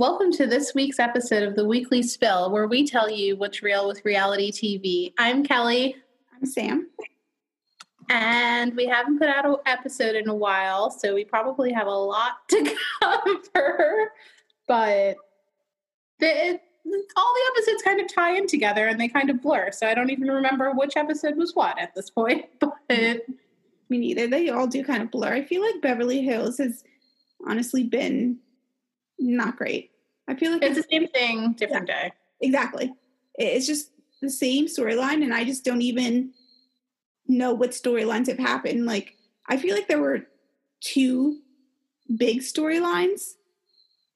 Welcome to this week's episode of the Weekly Spill, where we tell you what's real with reality TV. I'm Kelly. I'm Sam. And we haven't put out an episode in a while, so we probably have a lot to cover. But it, all the episodes kind of tie in together and they kind of blur. So I don't even remember which episode was what at this point. But me neither. They all do kind of blur. I feel like Beverly Hills has honestly been not great. I feel like it's, it's the same thing, different yeah, day. Exactly. It's just the same storyline, and I just don't even know what storylines have happened. Like, I feel like there were two big storylines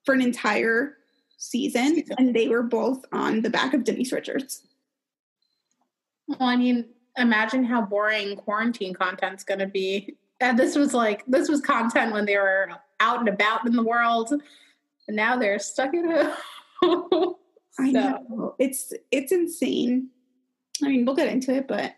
for an entire season, season, and they were both on the back of Denise Richards. Well, I mean, imagine how boring quarantine content's going to be. And this was like this was content when they were out and about in the world, and now they're stuck at home. so. I know it's it's insane. I mean, we'll get into it, but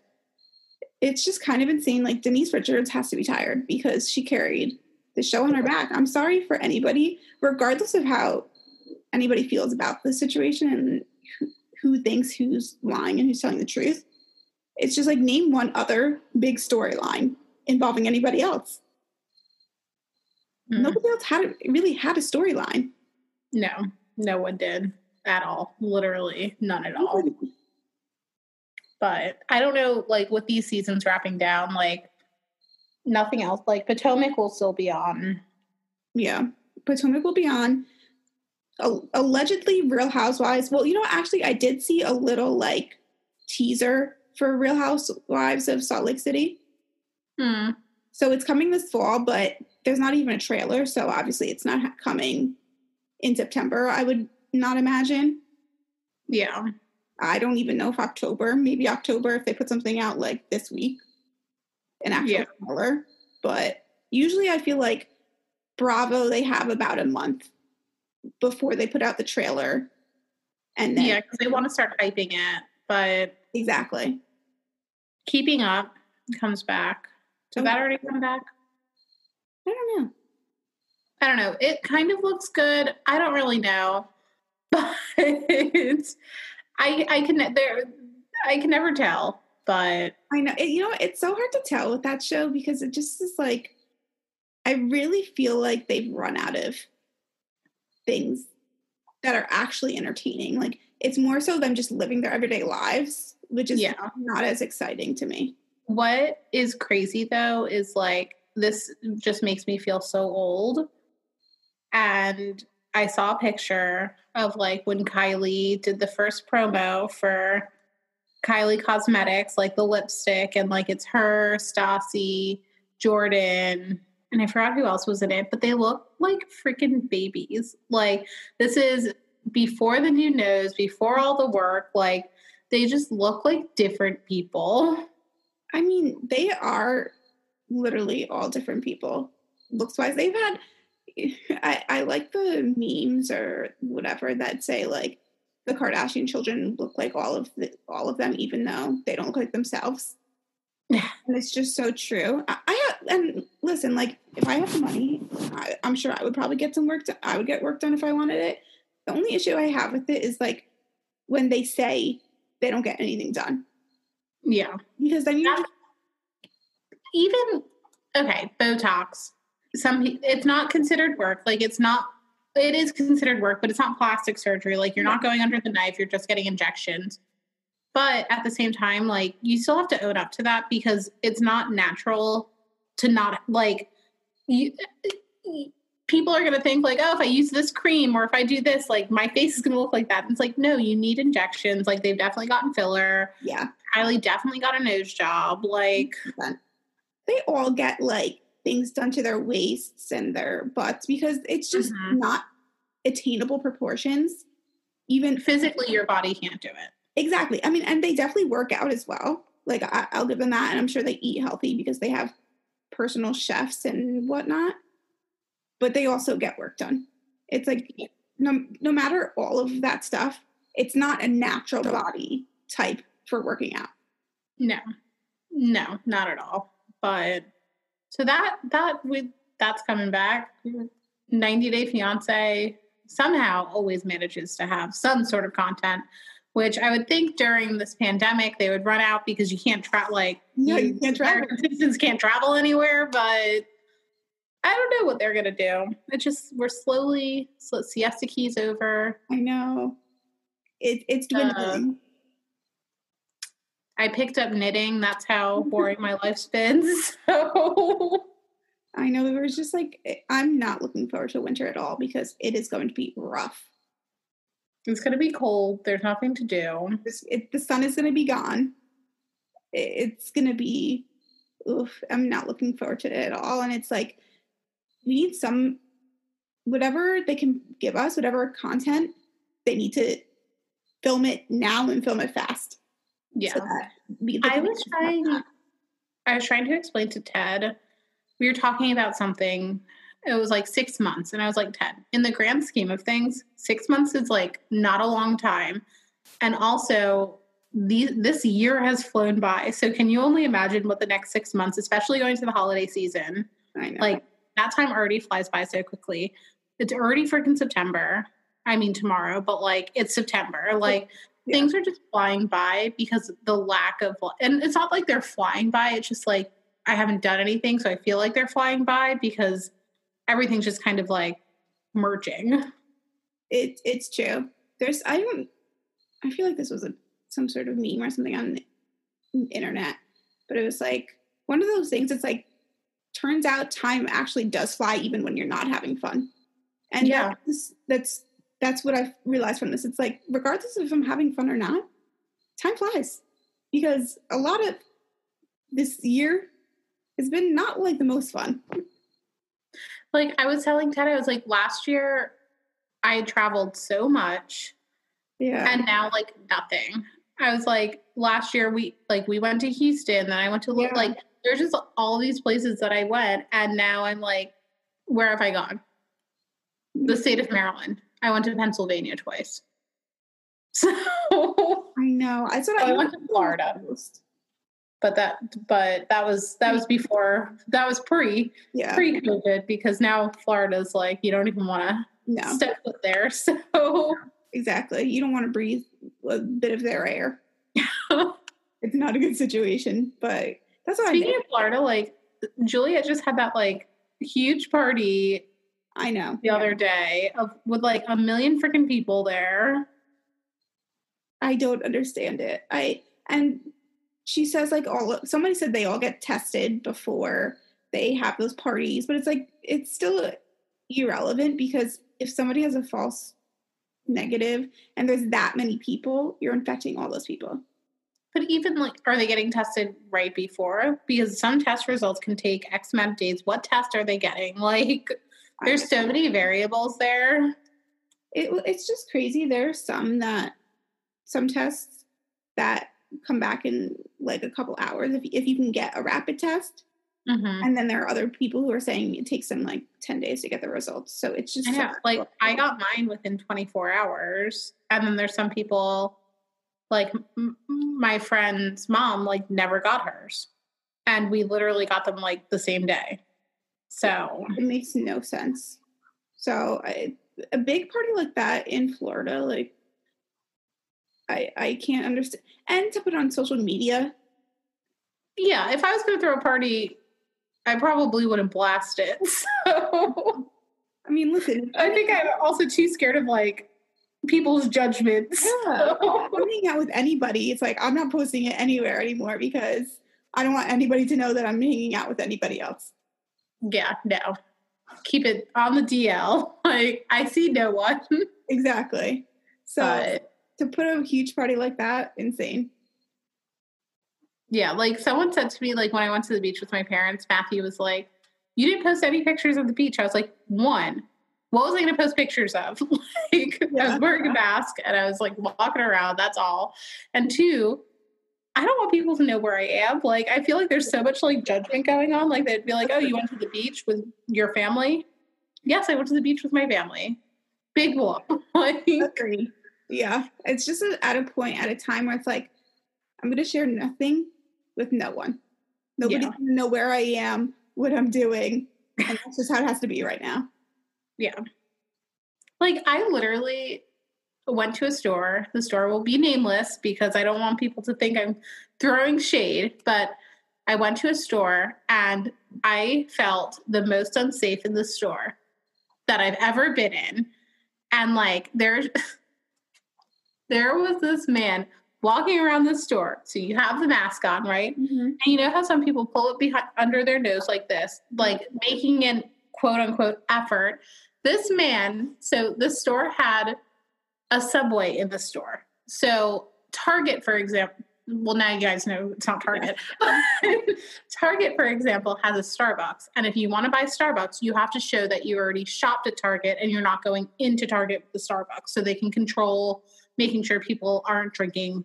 it's just kind of insane. Like Denise Richards has to be tired because she carried the show on her back. I'm sorry for anybody, regardless of how anybody feels about the situation and who, who thinks who's lying and who's telling the truth. It's just like name one other big storyline involving anybody else. Mm. Nobody else had really had a storyline. No, no one did at all. Literally none at all. But I don't know, like with these seasons wrapping down, like nothing else. Like Potomac will still be on. Yeah, Potomac will be on. allegedly, Real Housewives. Well, you know, actually, I did see a little like teaser for Real Housewives of Salt Lake City. Hmm. So it's coming this fall, but there's not even a trailer. So obviously, it's not coming in September. I would not imagine. Yeah. I don't even know if October, maybe October, if they put something out like this week, an actual yeah. trailer. But usually, I feel like Bravo they have about a month before they put out the trailer, and then yeah, because they want to start hyping it. But exactly, Keeping Up comes back. Did oh. that already come back? I don't know. I don't know. It kind of looks good. I don't really know, but I I can there I can never tell. But I know it, you know it's so hard to tell with that show because it just is like I really feel like they've run out of things that are actually entertaining. Like it's more so them just living their everyday lives which is yeah. not as exciting to me. What is crazy though is like this just makes me feel so old. And I saw a picture of like when Kylie did the first promo for Kylie Cosmetics, like the lipstick, and like it's her, Stassie, Jordan, and I forgot who else was in it, but they look like freaking babies. Like this is before the new nose, before all the work. Like they just look like different people. I mean, they are literally all different people. Looks wise, they've had. I, I like the memes or whatever that say like the Kardashian children look like all of the, all of them, even though they don't look like themselves. and it's just so true. I, I and listen, like if I have the money, I, I'm sure I would probably get some work. done. I would get work done if I wanted it. The only issue I have with it is like when they say they don't get anything done. Yeah. Because then you even okay, Botox. Some it's not considered work. Like it's not it is considered work, but it's not plastic surgery. Like you're not going under the knife, you're just getting injections. But at the same time, like you still have to own up to that because it's not natural to not like you people are going to think like, oh, if I use this cream or if I do this, like my face is going to look like that. And it's like, no, you need injections. Like they've definitely gotten filler. Yeah. Kylie definitely got a nose job. Like they all get like things done to their waists and their butts because it's just mm-hmm. not attainable proportions. Even physically, your body can't do it. Exactly. I mean, and they definitely work out as well. Like I, I'll give them that, and I'm sure they eat healthy because they have personal chefs and whatnot but they also get work done. It's like no no matter all of that stuff, it's not a natural body type for working out. No. No, not at all. But so that that we that's coming back. 90 Day Fiance somehow always manages to have some sort of content which I would think during this pandemic they would run out because you can't travel like No, you can't travel. citizens can't travel anywhere, but I don't know what they're gonna do. It just we're slowly so siesta keys over. I know. It, it's dwindling. Um, I picked up knitting. That's how boring my life's been. So I know. It was just like, eh, I'm not looking forward to winter at all because it is going to be rough. it's gonna be cold. There's nothing to do. It, the sun is going to be gone. It, it's going to be, oof, I'm not looking forward to it at all. And it's like, we need some, whatever they can give us, whatever content, they need to film it now and film it fast. Yeah. So I was trying I was trying to explain to Ted. We were talking about something. It was like six months. And I was like, Ted, in the grand scheme of things, six months is like not a long time. And also, the, this year has flown by. So, can you only imagine what the next six months, especially going to the holiday season, I know. like that time already flies by so quickly. It's already freaking September. I mean, tomorrow, but like it's September. Like Yeah. things are just flying by because the lack of, and it's not like they're flying by. It's just like I haven't done anything. So I feel like they're flying by because everything's just kind of like merging. it it's true. There's I don't I feel like this was a some sort of meme or something on the internet, but it was like one of those things. It's like turns out time actually does fly even when you're not having fun, and Yeah. that's that's that's what I've realized from this. It's like regardless of if I'm having fun or not, time flies because a lot of this year has been not like the most fun. Like I was telling Ted, I was like, last year I traveled so much Yeah, and now like nothing. I was like last year we like we went to Houston, then I went to Yeah. like there's just all these places that I went, and now I'm like, where have I gone? The state of Maryland. I went to Pennsylvania twice. So, I know. What Oh, I I went to Florida. but that but that was that was before that was pre Yeah, pre COVID because now Florida's like you don't even want to no. step foot there. So Exactly. You don't want to breathe a bit of their air. It's not a good situation, but that's what I Speaking of Florida, like Juliette just had that like huge party I know. the other day of with like a million freaking people there. I don't understand it. I and she says like all somebody said they all get tested before they have those parties, but it's like it's still irrelevant because if somebody has a false negative and there's that many people, you're infecting all those people. But even like, are they getting tested right before? Because some test results can take X amount of days. What test are they getting? Like, there's so many variables there. it, it's just crazy. There's some that some tests that come back in like a couple hours if if you can get a rapid test, hmm and then there are other people who are saying it takes them like ten days to get the results. So it's just I know. Like, I got mine within 24 hours, and then there's some people, like m- my friend's mom, like never got hers, and we literally got them like the same day. So it makes no sense. So I, a big party like that in Florida, like I I can't understand. And to put on social media, yeah, if I was going to throw a party, I probably wouldn't blast it. So I mean, listen, I think I'm also too scared of like people's judgments. Yeah. I'm hanging out with anybody. It's like I'm not posting it anywhere anymore because I don't want anybody to know that I'm hanging out with anybody else. Yeah, no. Keep it on the DL. Like I see no one. Exactly. So but to put a huge party like that, insane. yeah, like someone said to me, like when I went to the beach with my parents, Matthew was like, You didn't post any pictures of the beach. I was like, one, what was I gonna post pictures of? like I was wearing a mask and I was like walking around, that's all. And two, I don't want people to know where I am. Like I feel like there's so much like judgment going on. Like they'd be like, Oh, you went to the beach with your family? Yes, I went to the beach with my family. Big whoop. like Agree. Yeah. It's just at a point at a time where it's like, I'm going to share nothing with no one. Nobody's Yeah. going to know where I am, what I'm doing. And that's just how it has to be right now. yeah. Like I literally went to a store. The store will be nameless because I don't want people to think I'm throwing shade, but I went to a store and I felt the most unsafe in the store that I've ever been in. And like there's there was this man walking around the store. So you have the mask on, right? Mm-hmm. And you know how some people pull it behind under their nose like this, like making an quote unquote effort. This man, so this store had a subway in the store. So Target, for example, well, now you guys know it's not Target. Target, for example, has a Starbucks. And if you want to buy Starbucks, you have to show that you already shopped at Target and you're not going into Target with the Starbucks so they can control making sure people aren't drinking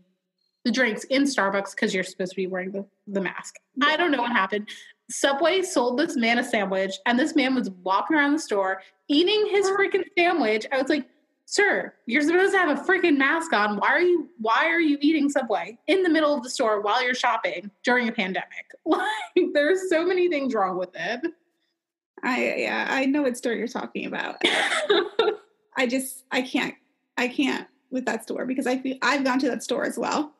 the drinks in Starbucks because you're supposed to be wearing the, the mask. I don't know what happened. Subway sold this man a sandwich, and this man was walking around the store eating his freaking sandwich. I was like, sir, you're supposed to have a freaking mask on. Why are you why are you eating Subway in the middle of the store while you're shopping during a pandemic? Like there's so many things wrong with it. I yeah, I know what store you're talking about. I just I can't I can't with that store because I feel I've gone to that store as well.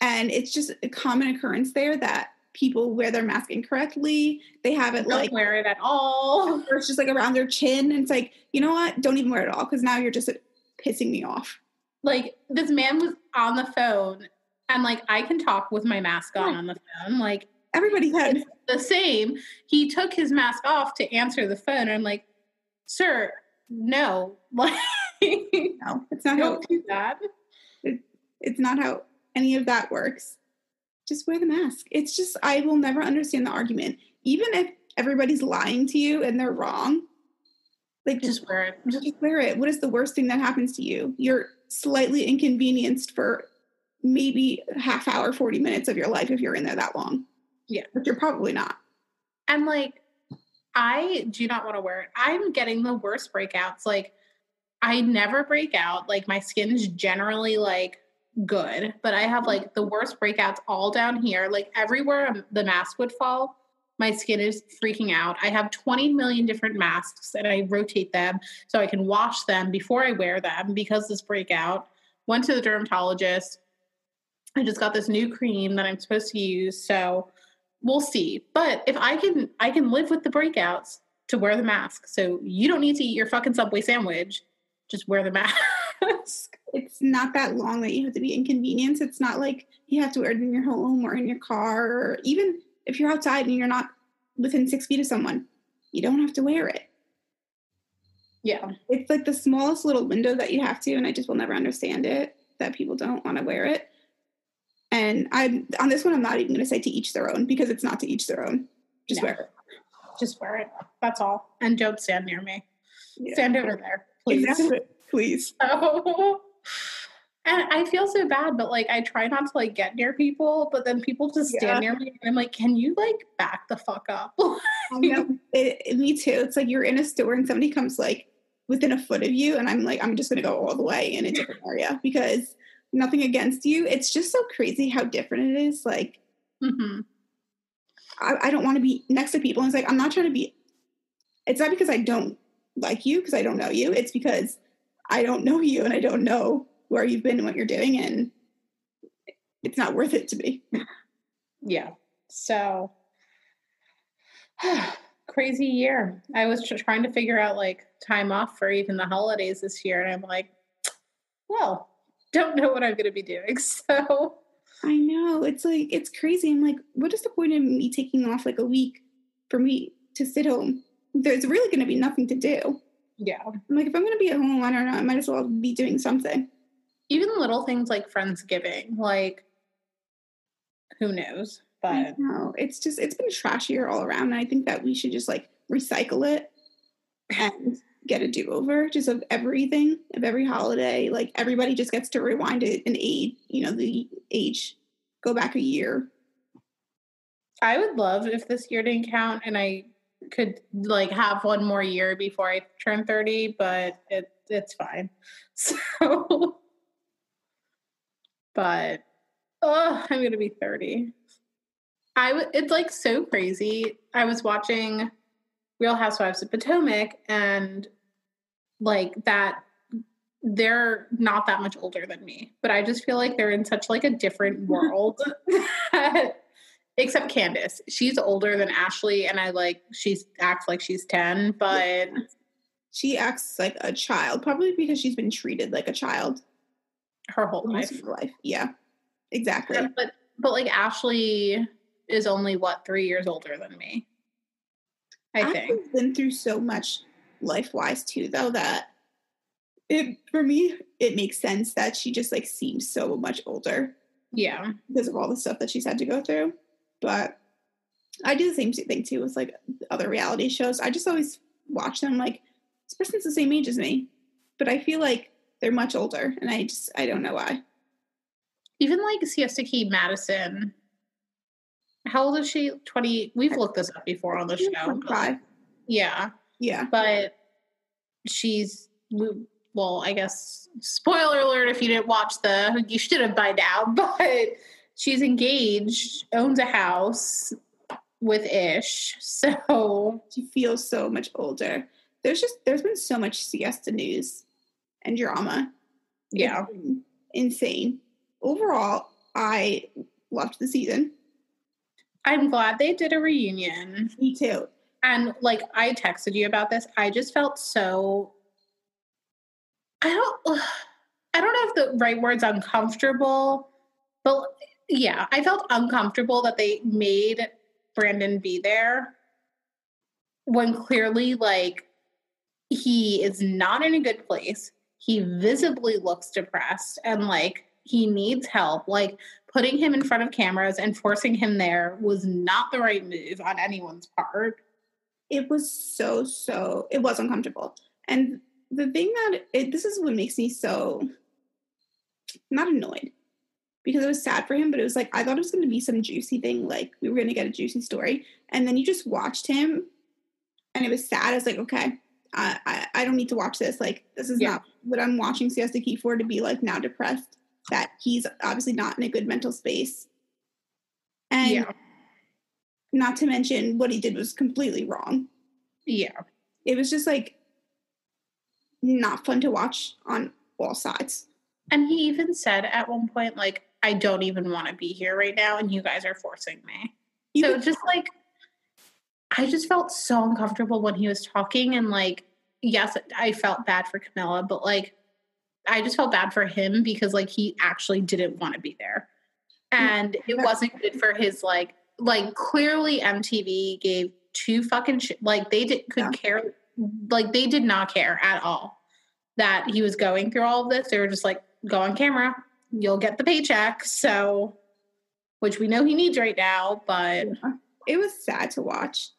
And it's just a common occurrence there that people wear their mask incorrectly. They have it Don't like wear it at all. or it's just like around their chin. And it's like, you know what? Don't even wear it at all because now you're just pissing me off. Like this man was on the phone and like I can talk with my mask on Yeah. on the phone. Like Everybody had the same. He took his mask off to answer the phone. And I'm like, sir, no. Like no, it's not how don't do that. it's not how any of that works. Just wear the mask. It's just I will never understand the argument. Even if everybody's lying to you and they're wrong, like just wear it. just wear it. What is the worst thing that happens to you? You're slightly inconvenienced for maybe a half hour, 40 minutes of your life if you're in there that long. Yeah. But you're probably not. And like, I do not want to wear it. I'm getting the worst breakouts. Like, I never break out. Like, my skin's generally like good, but I have like the worst breakouts all down here. Like, everywhere um, the mask would fall, my skin is freaking out. I have 20 million different masks and I rotate them so I can wash them before I wear them because this breakout. Went to the dermatologist. I just got this new cream that I'm supposed to use. So, we'll see. But if I can I can live with the breakouts to wear the mask. So you don't need to eat your fucking Subway sandwich. Just wear the mask. It's not that long that you have to be inconvenienced. It's not like you have to wear it in your home or in your car, or even if you're outside and you're not within six feet of someone, you don't have to wear it. yeah. It's like the smallest little window that you have to, and I just will never understand it that people don't want to wear it. And I'm on this one, I'm not even going to say to each their own because it's not to each their own. Just No. wear it. Just wear it. That's all. And don't stand near me. Yeah. Stand over there. Please. Exactly. Please. So, and I feel so bad, but like I try not to like get near people, but then people just stand near me and I'm like, can you like back the fuck up? I know. It, it- me too. It's like you're in a store and somebody comes like within a foot of you, and I'm like, I'm just going to go all the way in a different area because nothing against you. It's just so crazy how different it is. Like, hmm I, I don't want to be next to people. And it's like, I'm not trying to be, it's not because I don't like you, because I don't know you. It's because I don't know you and I don't know where you've been and what you're doing. And it's not worth it to me. Yeah. So crazy year. I was trying to figure out like time off for even the holidays this year, and I'm like, well, don't know what I'm going to be doing. So I know. It's like, it's crazy. I'm like, what is the point of me taking off like a week for me to sit home? There's really going to be nothing to do. Yeah, I'm like, if I'm going to be at home, I don't know. I might as well be doing something. even little things like Friendsgiving, like who knows? But know. It's just, it's been trashier all around. And I think that we should just like recycle it and get a do over just of everything, of every holiday. Like everybody just gets to rewind it and age, you know, the age, go back a year. I would love if this year didn't count and I could like have one more year before I turn 30, but it it's fine. So but oh, I'm going to be 30. I w- it's like so crazy. I was watching Real Housewives of Potomac and like that they're not that much older than me, but I just feel like they're in such like a different world. Except Candace, she's older than Ashley, and I like she acts like she's ten, but she acts like a child, probably because she's been treated like a child her whole life. Her life, yeah, exactly. Yeah, but but like Ashley is only what three years older than me. I Ashley's think been through so much life wise too, though that it for me it makes sense that she just like seems so much older. Yeah, because of all the stuff that she's had to go through. But I do the same thing too with like other reality shows. I just always watch them like this person's the same age as me, but I feel like they're much older, and I just I don't know why. Even like Siesta Key Madison. How old is she? Twenty. We've looked this up before on the show. Five. Yeah. Yeah. But she's well, I guess spoiler alert if you didn't watch the you should have by now, but she's engaged, owns a house with Ish. So she feels so much older. There's just there's been so much siesta news and drama. Yeah. Insane. Overall, I loved the season. I'm glad they did a reunion. Me too. And like I texted you about this, I just felt so I don't I don't know if the right word's uncomfortable, but yeah, I felt uncomfortable that they made Brandon be there when clearly like he is not in a good place. He visibly looks depressed and like he needs help. Like putting him in front of cameras and forcing him there was not the right move on anyone's part. It was so, so, it was uncomfortable. And the thing that it, this is what makes me so not annoyed because it was sad for him, but it was like I thought it was going to be some juicy thing, like we were going to get a juicy story, and then you just watched him, and it was sad. I was like, okay, I I, I don't need to watch this. Like this is yeah. not what I'm watching Siesta Key for to be like now depressed that he's obviously not in a good mental space, and yeah. not to mention what he did was completely wrong. Yeah, it was just like not fun to watch on all sides. And he even said at one point, like, I don't even want to be here right now, and you guys are forcing me. so just like, I just felt so uncomfortable when he was talking, and like, yes, I felt bad for Camilla, but like, I just felt bad for him because like he actually didn't want to be there, mm-hmm. and it wasn't good for his like, like clearly MTV gave two fucking sh- like they did could yeah. care like they did not care at all that he was going through all of this. They were just like, go on camera, you'll get the paycheck. So, which we know he needs right now, but it was sad to watch.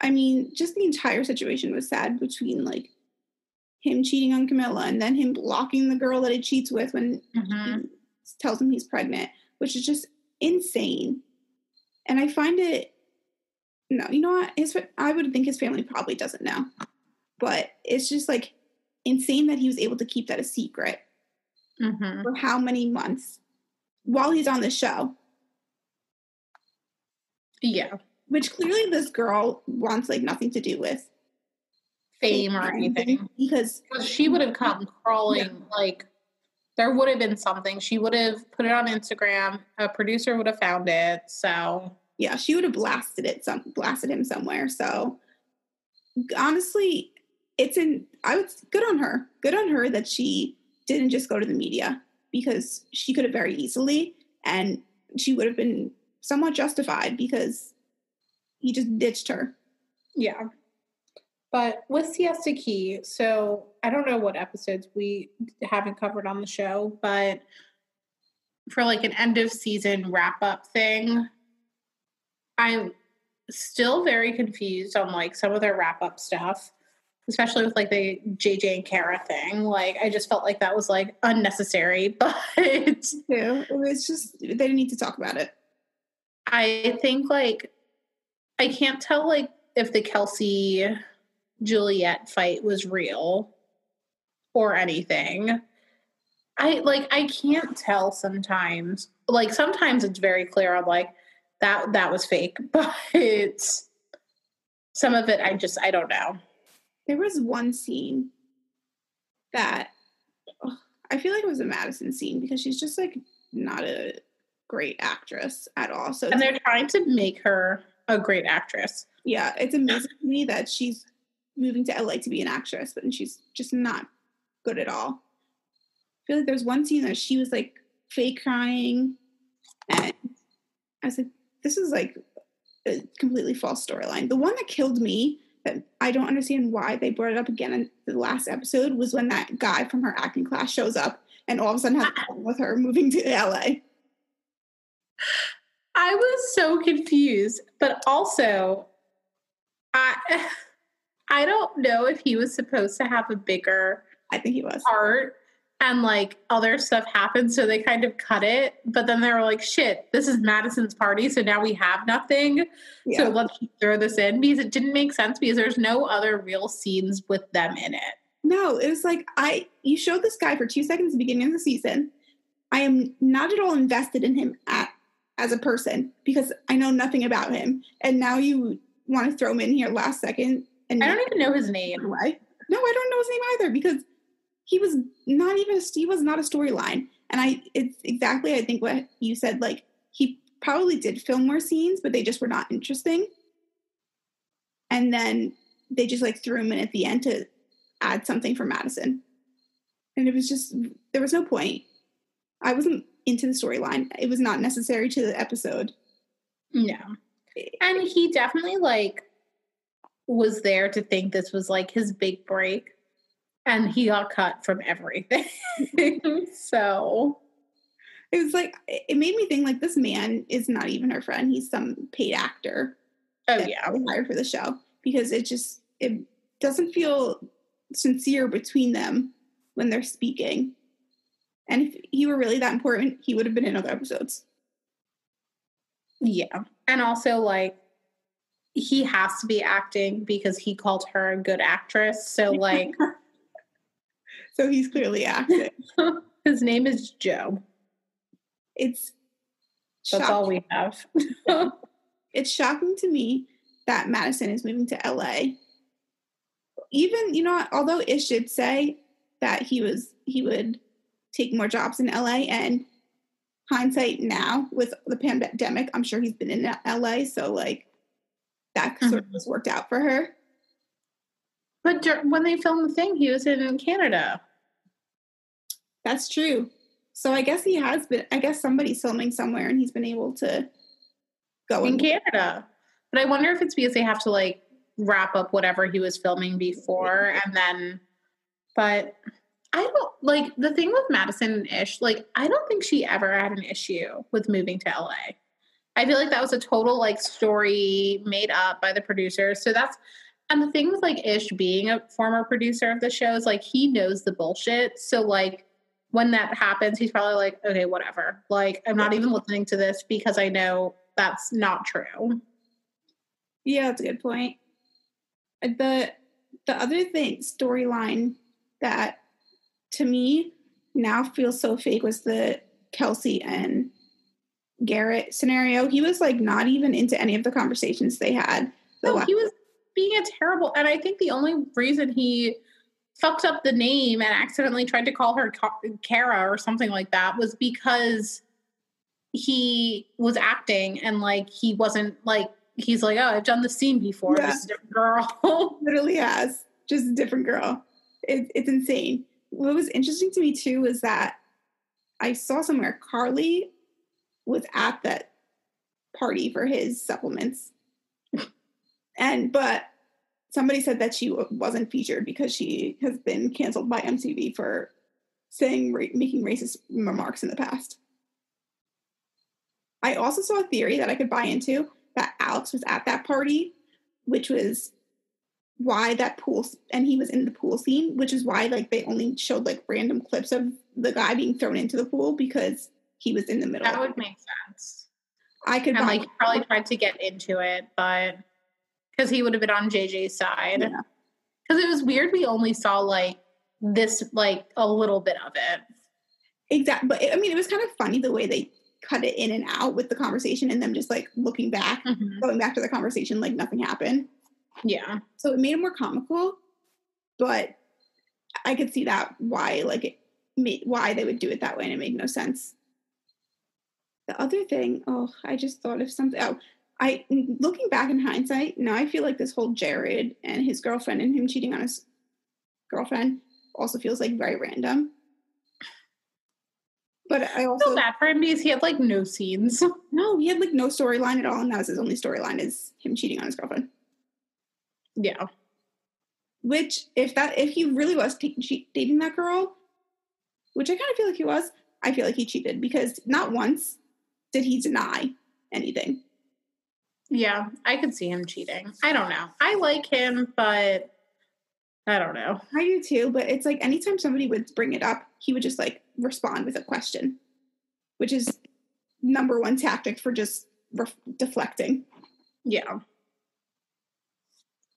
I mean, just the entire situation was sad between like him cheating on Camilla and then him blocking the girl that he cheats with when mm-hmm. he tells him he's pregnant, which is just insane. And I find it no, you know what? His I would think his family probably doesn't know. But it's just like insane that he was able to keep that a secret mm-hmm. for how many months while he's on the show. Yeah. Which clearly this girl wants like nothing to do with fame or anything. Because she would have come crawling yeah. like there would have been something. She would have put it on Instagram. A producer would have found it. So yeah, she would have blasted it some blasted him somewhere. So honestly, it's in I would good on her. Good on her that she didn't just go to the media because she could have very easily and she would have been somewhat justified because he just ditched her. Yeah. But with Siesta Key, so I don't know what episodes we haven't covered on the show, but for like an end of season wrap up thing, I'm still very confused on like some of their wrap up stuff especially with like the JJ and Kara thing. Like I just felt like that was like unnecessary, but yeah, it's just they didn't need to talk about it. I think like I can't tell like if the Kelsey Juliette fight was real or anything. I like I can't tell sometimes. Like sometimes it's very clear I'm like that that was fake, but some of it I just I don't know. There was one scene that I feel like it was a Madison scene because she's just like not a great actress at all. So And they're trying to make her a great actress. yeah, it's amazing to me that she's moving to LA to be an actress, but she's just not good at all. I feel like there's one scene that she was like fake crying, and I was like, this is like a completely false storyline. The one that killed me that I don't understand why they brought it up again in the last episode was when that guy from her acting class shows up and all of a sudden has a problem with her moving to LA. I was so confused, but also I I don't know if he was supposed to have a bigger I think he was. part and like other stuff happened so they kind of cut it but then they were like shit this is madison's party so now we have nothing Yeah. so let's throw this in because it didn't make sense because there's no other real scenes with them in it No, it was like I you showed this guy for two seconds at the beginning of the season. I am not at all invested in him at, as a person because I know nothing about him, and now you want to throw him in here last second and i don't even know his name why. No, I don't know his name either because he was not even a, he was not a storyline, and I it's exactly I think what you said. Like he probably did film more scenes, but they just were not interesting, and then they just like threw him in at the end to add something for Madison. And it was just there was no point. I wasn't into the storyline. It was not necessary to the episode. no and he definitely like was there to think this was like his big break and he got cut from everything so It was like it made me think like this man is not even her friend. He's some paid actor oh yeah hired for the show because it just it doesn't feel sincere between them when they're speaking. And if he were really that important, he would have been in other episodes. Yeah. And also, like, he has to be acting because he called her a good actress. So, like, So he's clearly acting. his name is Joe. It's That's all we have. it's shocking to me that Madison is moving to LA. Even, you know, although Ish did say that he was he would take more jobs in LA and hindsight now with the pandemic, I'm sure he's been in LA, so like that mm-hmm. sort of was worked out for her. But when they filmed the thing, he was in Canada. That's true. So I guess he has been I guess somebody's filming somewhere and he's been able to go In Canada. But I wonder if it's because they have to, like, wrap up whatever he was filming before and then. But I don't like the thing with Madison and Ish, like, I don't think she ever had an issue with moving to LA. I feel like that was a total like story made up by the producers. So that's and the thing with like Ish being a former producer of the show is like he knows the bullshit. So like when that happens, he's probably like, okay, whatever. Like I'm not even listening to this because I know that's not true. Yeah, that's a good point. Uh, The the other thing storyline that to me now feels so fake was the Kelsey and Garrett scenario. He was like not even into any of the conversations they had. The la- he was being a terrible, and I think the only reason he fucked up the name and accidentally tried to call her Ka- Kara or something like that was because he was acting and like he wasn't like he's like, oh, I've done the scene before. Yeah. This different girl. literally has just a different girl. It, it's insane. What was interesting to me too was that I saw somewhere Carly was at that party for his supplements, and but somebody said that she wasn't featured because she has been canceled by MTV for saying making racist remarks in the past. I also saw a theory that I could buy into that Alex was at that party, which was why that pool and he was in the pool scene, which is why like they only showed like random clips of the guy being thrown into the pool because he was in the middle. that would make sense. I could And like probably tried to get into it, but because he would have been on JJ's side. Yeah. Because it was weird. We only saw like this, like a little bit of it. exactly, but it, I mean, it was kind of funny the way they cut it in and out with the conversation and them just like looking back, mm-hmm. going back to the conversation like nothing happened. Yeah. So it made it more comical, but I could see that why like it made, why they would do it that way and it made no sense. The other thing, oh, I just thought of something. Oh, I looking back in hindsight, now I feel like this whole Jared and his girlfriend and him cheating on his girlfriend also feels like very random. But I also feel bad for him because he had like no scenes. No, he had like no storyline at all, and that was his only storyline is him cheating on his girlfriend. Yeah. Which, if that, if he really was t- dating that girl, which I kind of feel like he was, I feel like he cheated because not once did he deny anything. Yeah, I could see him cheating. I don't know. I like him, but I don't know. I do too, but it's like anytime somebody would bring it up, he would just like respond with a question, which is number one tactic for just ref- deflecting. Yeah.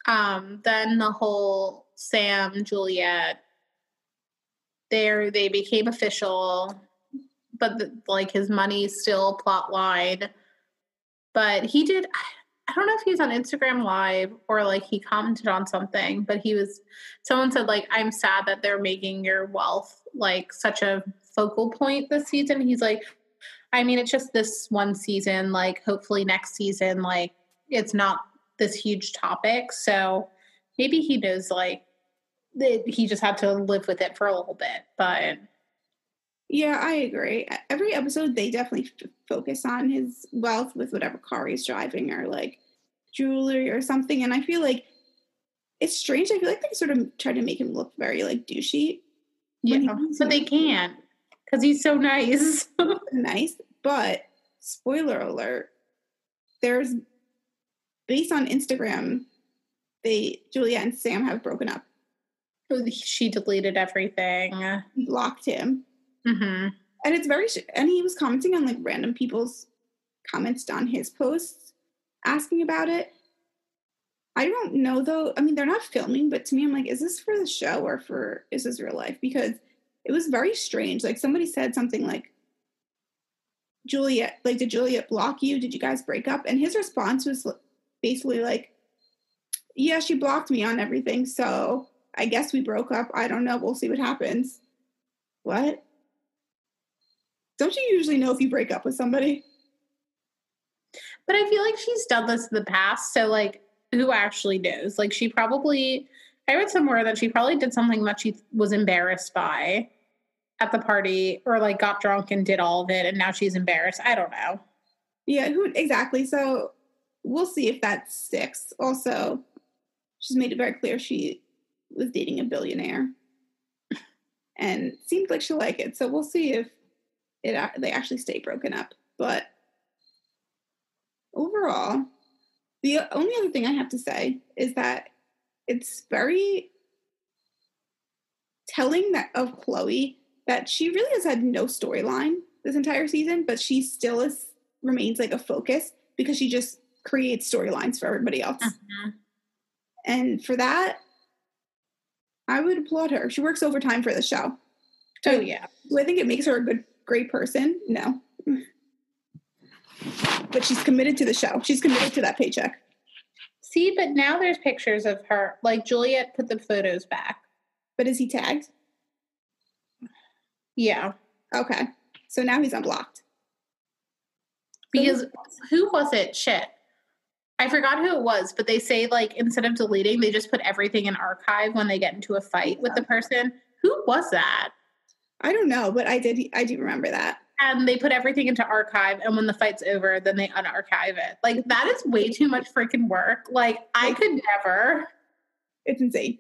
Um, then the whole Sam Juliette, there they became official, but the, like his money still plot line. But he did. I don't know if he was on Instagram Live or like he commented on something, but he was. Someone said like, "I'm sad that they're making your wealth like such a focal point this season." He's like, I mean, it's just this one season. Like, hopefully next season, like it's not this huge topic. So maybe he knows like he just had to live with it for a little bit. But yeah, I agree. Every episode, they definitely f- focus on his wealth with whatever car he's driving or like jewelry or something. And I feel like it's strange. I feel like they sort of try to make him look very like douchey. Yeah, but they can't because he's so nice. nice. But spoiler alert, there's based on Instagram, they Julia and Sam have broken up. Oh, she deleted everything. Blocked him. Mm-hmm. And it's very and he was commenting on like random people's comments on his posts asking about it. I don't know though. I mean, they're not filming, but to me, I'm like, is this for the show or for is this real life? Because it was very strange. Like somebody said something like, Juliette, like, did Juliette block you? Did you guys break up? And his response was basically like, yeah, she blocked me on everything. So I guess we broke up. I don't know. We'll see what happens. What? Don't you usually know if you break up with somebody? But I feel like she's done this in the past. So, like, who actually knows? Like, she probably, I read somewhere that she probably did something that she was embarrassed by at the party or like got drunk and did all of it and now she's embarrassed. I don't know. Yeah, who exactly. So we'll see if that sticks. Also, she's made it very clear she was dating a billionaire and seems like she'll like it. So we'll see if it they actually stay broken up. But overall, the only other thing I have to say is that it's very telling that of Chloe that she really has had no storyline this entire season, but she still is remains like a focus because she just creates storylines for everybody else. Uh-huh. And for that, I would applaud her. She works overtime for the show. Oh yeah. I think it makes her a good, great person? No. But she's committed to the show. She's committed to that paycheck. See, but now there's pictures of her. Like Juliette put the photos back. But is he tagged? Yeah. Okay. So now he's unblocked. Because who was it? Shit. I forgot who it was, but they say like instead of deleting, they just put everything in archive when they get into a fight with the person. Who was that? I don't know, but I did I do remember that. And they put everything into archive and when the fight's over, then they unarchive it. Like that is way too much freaking work. Like I could never. It's insane.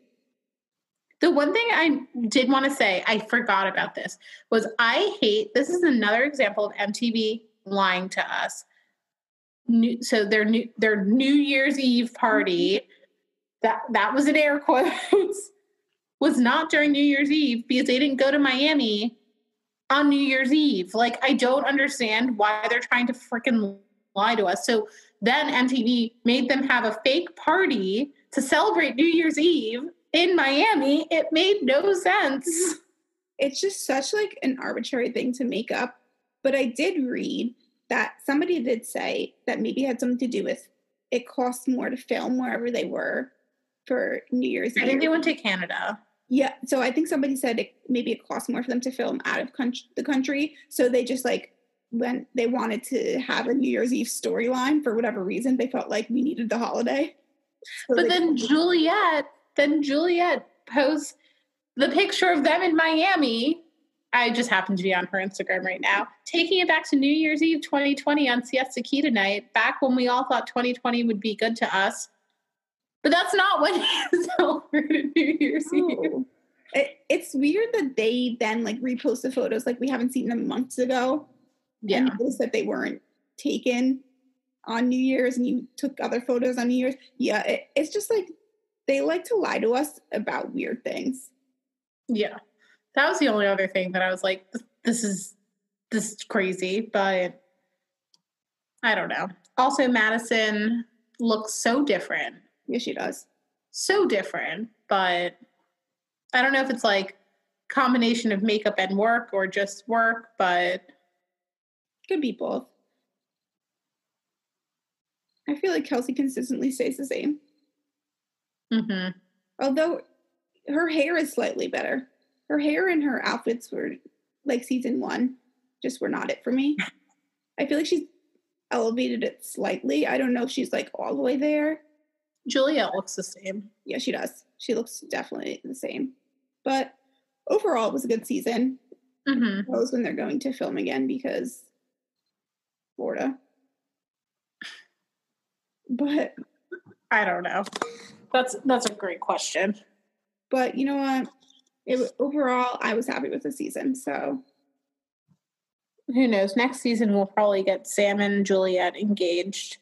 The one thing I did want to say, I forgot about this, was I hate this is another example of MTV lying to us. New, so their new their New Year's Eve party, mm-hmm. that that was in air quotes, was not during New Year's Eve because they didn't go to Miami on New Year's Eve. Like I don't understand why they're trying to freaking lie to us. So then MTV made them have a fake party to celebrate New Year's Eve in Miami. It made no sense. Mm-hmm. It's just such like an arbitrary thing to make up. But I did read that somebody did say that maybe had something to do with it cost more to film wherever they were for New Year's I think they went to Canada. Yeah, so I think somebody said it, maybe it cost more for them to film out of country, the country, so they just like when they wanted to have a New Year's Eve storyline for whatever reason, they felt like we needed the holiday. So but then Juliette, then Juliette posts the picture of them in Miami. I just happen to be on her Instagram right now, taking it back to New Year's Eve 2020 on Siesta Key tonight, back when we all thought 2020 would be good to us. But that's not when he celebrated New Year's. Eve. It, it's weird that they then like repost the photos like we haven't seen them months ago. Yeah. And you said they weren't taken on New Year's and you took other photos on New Year's. Yeah, it, it's just like they like to lie to us about weird things. Yeah. That was the only other thing that I was like, this is this is crazy, but I don't know. Also, Madison looks so different. Yeah, she does. So different, but I don't know if it's like combination of makeup and work or just work, but could be both. I feel like Kelsey consistently stays the same. Mm-hmm. Although her hair is slightly better. Her hair and her outfits were like season one, just were not it for me. I feel like she's elevated it slightly. I don't know if she's like all the way there. Juliette looks the same. Yeah, she does. She looks definitely the same. But overall, it was a good season. Mm-hmm. When they're going to film again because Florida. But I don't know. That's that's a great question. But you know what? It overall, I was happy with the season. So who knows? Next season we'll probably get Sam and Juliette engaged.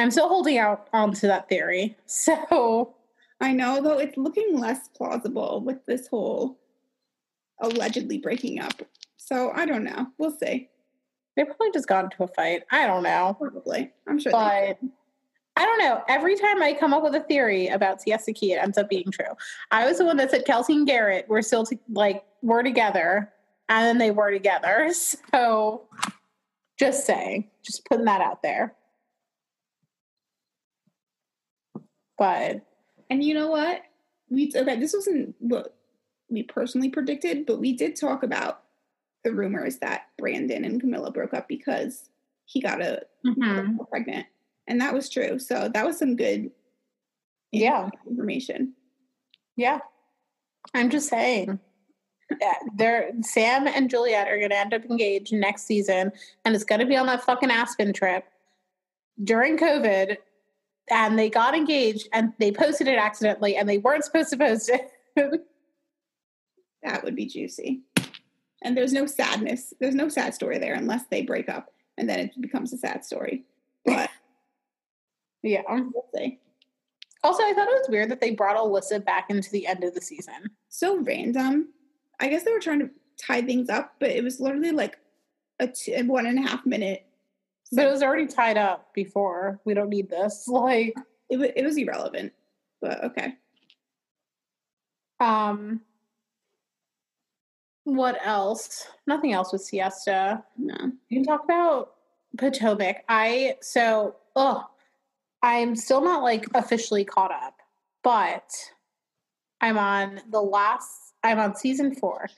I'm still holding out onto that theory. So I know, though it's looking less plausible with this whole allegedly breaking up. So I don't know. We'll see. They probably just got into a fight. I don't know. Probably. I'm sure. But I don't know. Every time I come up with a theory about Siesta Key, it ends up being true. I was the one that said Kelsey and Garrett were still to, like were together, and then they were together. So, just saying, just putting that out there. But and you know what? We okay. This wasn't what we personally predicted, but we did talk about the rumors that Brandon and Camilla broke up because he got a mm-hmm. pregnant, and that was true. So that was some good, yeah, information. Yeah, I'm just saying. Yeah, they're Sam and Juliette are going to end up engaged next season, and it's going to be on that fucking Aspen trip during COVID. And they got engaged, and they posted it accidentally, and they weren't supposed to post it. that would be juicy and there's no sadness. There's no sad story there unless they break up, and then it becomes a sad story. But yeah, we'll see. Also, I thought it was weird that they brought Alyssa back into the end of the season. So random. I guess they were trying to tie things up, but it was literally like a two, one and a half minute. But it was already tied up before. We don't need this. Like it, w- it was irrelevant, but okay. Um, what else? Nothing else with siesta. No. You can talk about Potomac. I so oh I'm still not like officially caught up, but I'm on the last I'm on season four.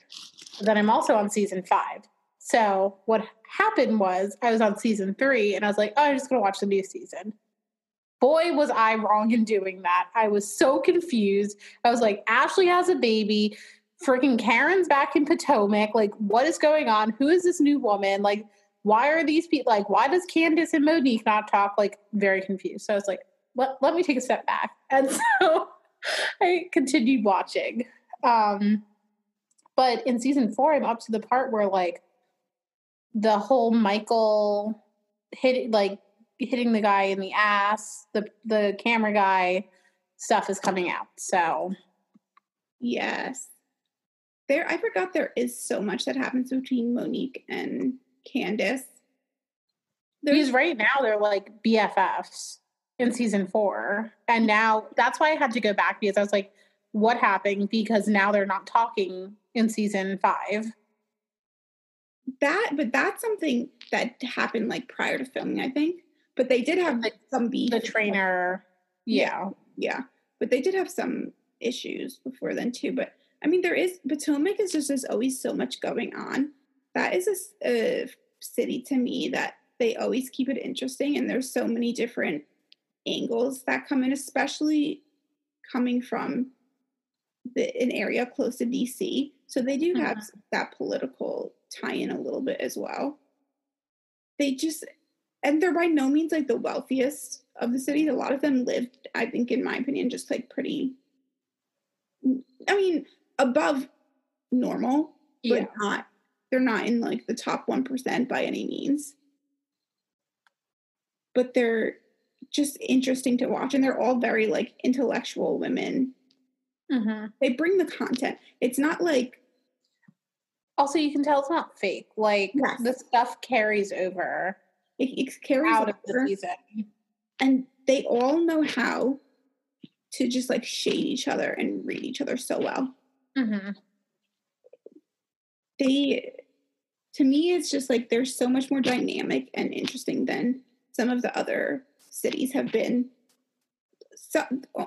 Then I'm also on season five. So what happened was I was on season three and I was like, oh, I'm just gonna watch the new season. Boy, was I wrong in doing that. I was so confused. I was like, Ashley has a baby freaking Karen's back in Potomac. Like, what is going on? Who is this new woman? Like, why are these people like, why does Candace and Monique not talk? Like, very confused. So I was like, let, let me take a step back. And so I continued watching. Um, but in season four, I'm up to the part where like the whole Michael hit like hitting the guy in the ass, the the camera guy stuff is coming out. So yes there I forgot there is so much that happens between Monique and Candace. There's, because right now they're like BFFs in season four. And now that's why I had to go back because I was like, what happened? Because now they're not talking in season five. That but that's something that happened like prior to filming, I think. But they did have like some beef. The trainer. Yeah. yeah. Yeah. But they did have some issues before then too. But I mean, there is Potomac is just there's always so much going on. That is a, a city to me that they always keep it interesting, and there's so many different angles that come in, especially coming from the, an area close to DC. So they do have mm-hmm. that political tie in a little bit as well. They just, and they're by no means like the wealthiest of the cities. A lot of them live, I think, in my opinion, just like pretty, I mean, above normal, but yeah. not, they're not in like the top 1% by any means. But they're just interesting to watch. And they're all very like intellectual women. Mm-hmm. They bring the content. It's not like. Also, you can tell it's not fake. Like yes. the stuff carries over. It, it carries out over. of the season, and they all know how to just like shade each other and read each other so well. Mm-hmm. They, to me, it's just like they're so much more dynamic and interesting than some of the other cities have been so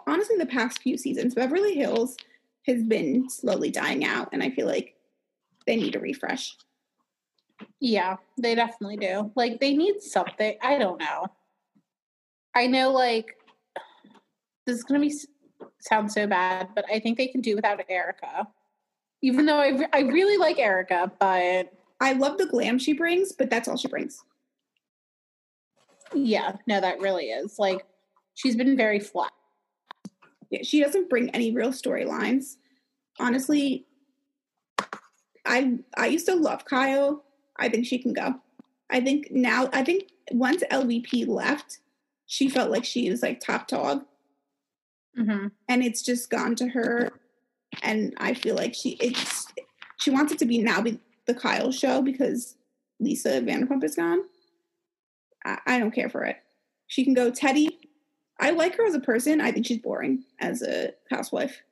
honestly the past few seasons beverly hills has been slowly dying out and i feel like they need a refresh yeah they definitely do like they need something i don't know i know like this is gonna be sound so bad but i think they can do without erica even though i, I really like erica but i love the glam she brings but that's all she brings yeah, no, that really is. Like, she's been very flat. Yeah, she doesn't bring any real storylines. Honestly, I I used to love Kyle. I think she can go. I think now I think once LVP left, she felt like she was like top dog. Mm-hmm. And it's just gone to her. And I feel like she it's she wants it to be now be the Kyle show because Lisa Vanderpump is gone. I, I don't care for it. She can go Teddi. I like her as a person. I think she's boring as a housewife.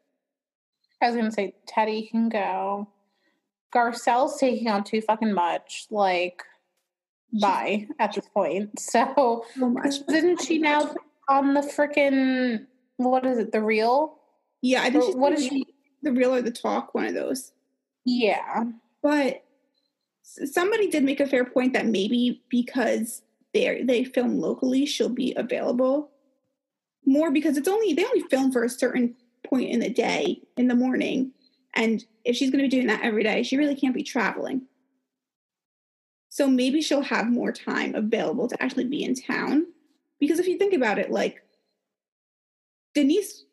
I was gonna say Teddi can go. Garcelle's taking on too fucking much. Like, bye at this point. So, oh so much. Didn't she now on the freaking what is it? The real? Yeah, I think. what is she? The real or the talk? One of those. Yeah, but somebody did make a fair point that maybe because they they film locally, she'll be available more because it's only they only film for a certain point in the day in the morning, and if she's going to be doing that every day, she really can't be traveling. So maybe she'll have more time available to actually be in town. Because if you think about it, like Denise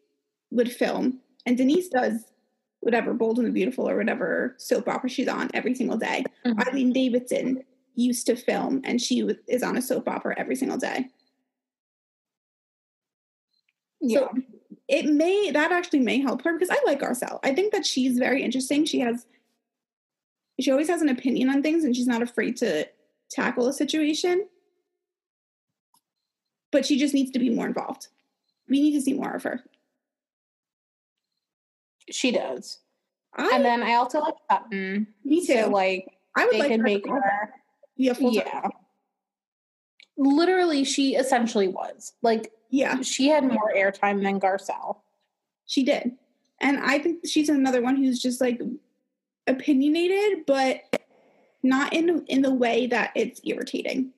would film, and Denise does whatever Bold and the Beautiful or whatever soap opera she's on every single day. Mm-hmm. Eileen Davidson used to film and she is on a soap opera every single day. Yeah. So it may that actually may help her because I like Garcelle. I think that she's very interesting. She has she always has an opinion on things and she's not afraid to tackle a situation. But she just needs to be more involved. We need to see more of her. She does. I, and then I also like Sutton. Me too. So like I would they like make her yeah, yeah. Literally, she essentially was like, yeah, she had more airtime than Garcelle. She did, and I think she's another one who's just like opinionated, but not in in the way that it's irritating.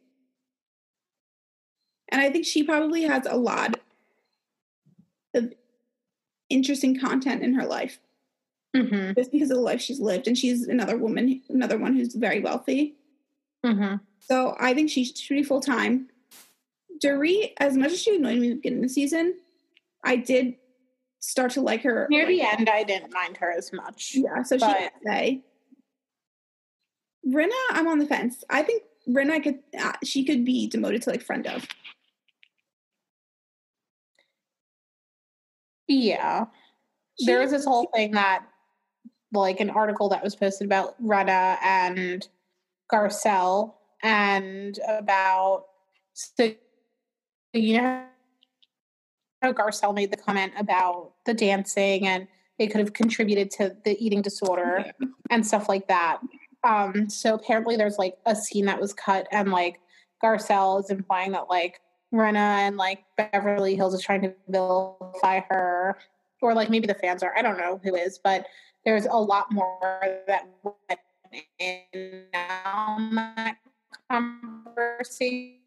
And I think she probably has a lot of interesting content in her life. Mm-hmm. Just because of the life she's lived. And she's another woman, another one who's very wealthy. Mm-hmm. So I think she should be full time. Dorit, as much as she annoyed me at the beginning of the season, I did start to like her. Near the end, I didn't mind her as much. Yeah, so but... she say. Rinna, I'm on the fence. I think Rinna could uh, she could be demoted to like friend of. Yeah. She, there was this whole thing that like an article that was posted about Rinna and Garcelle and about so you know how Garcelle made the comment about the dancing and it could have contributed to the eating disorder yeah. and stuff like that. Um, so apparently there's like a scene that was cut and like Garcelle is implying that like Rinna and like Beverly Hills is trying to vilify her or like maybe the fans are. I don't know who is, but there's a lot more that went in that conversation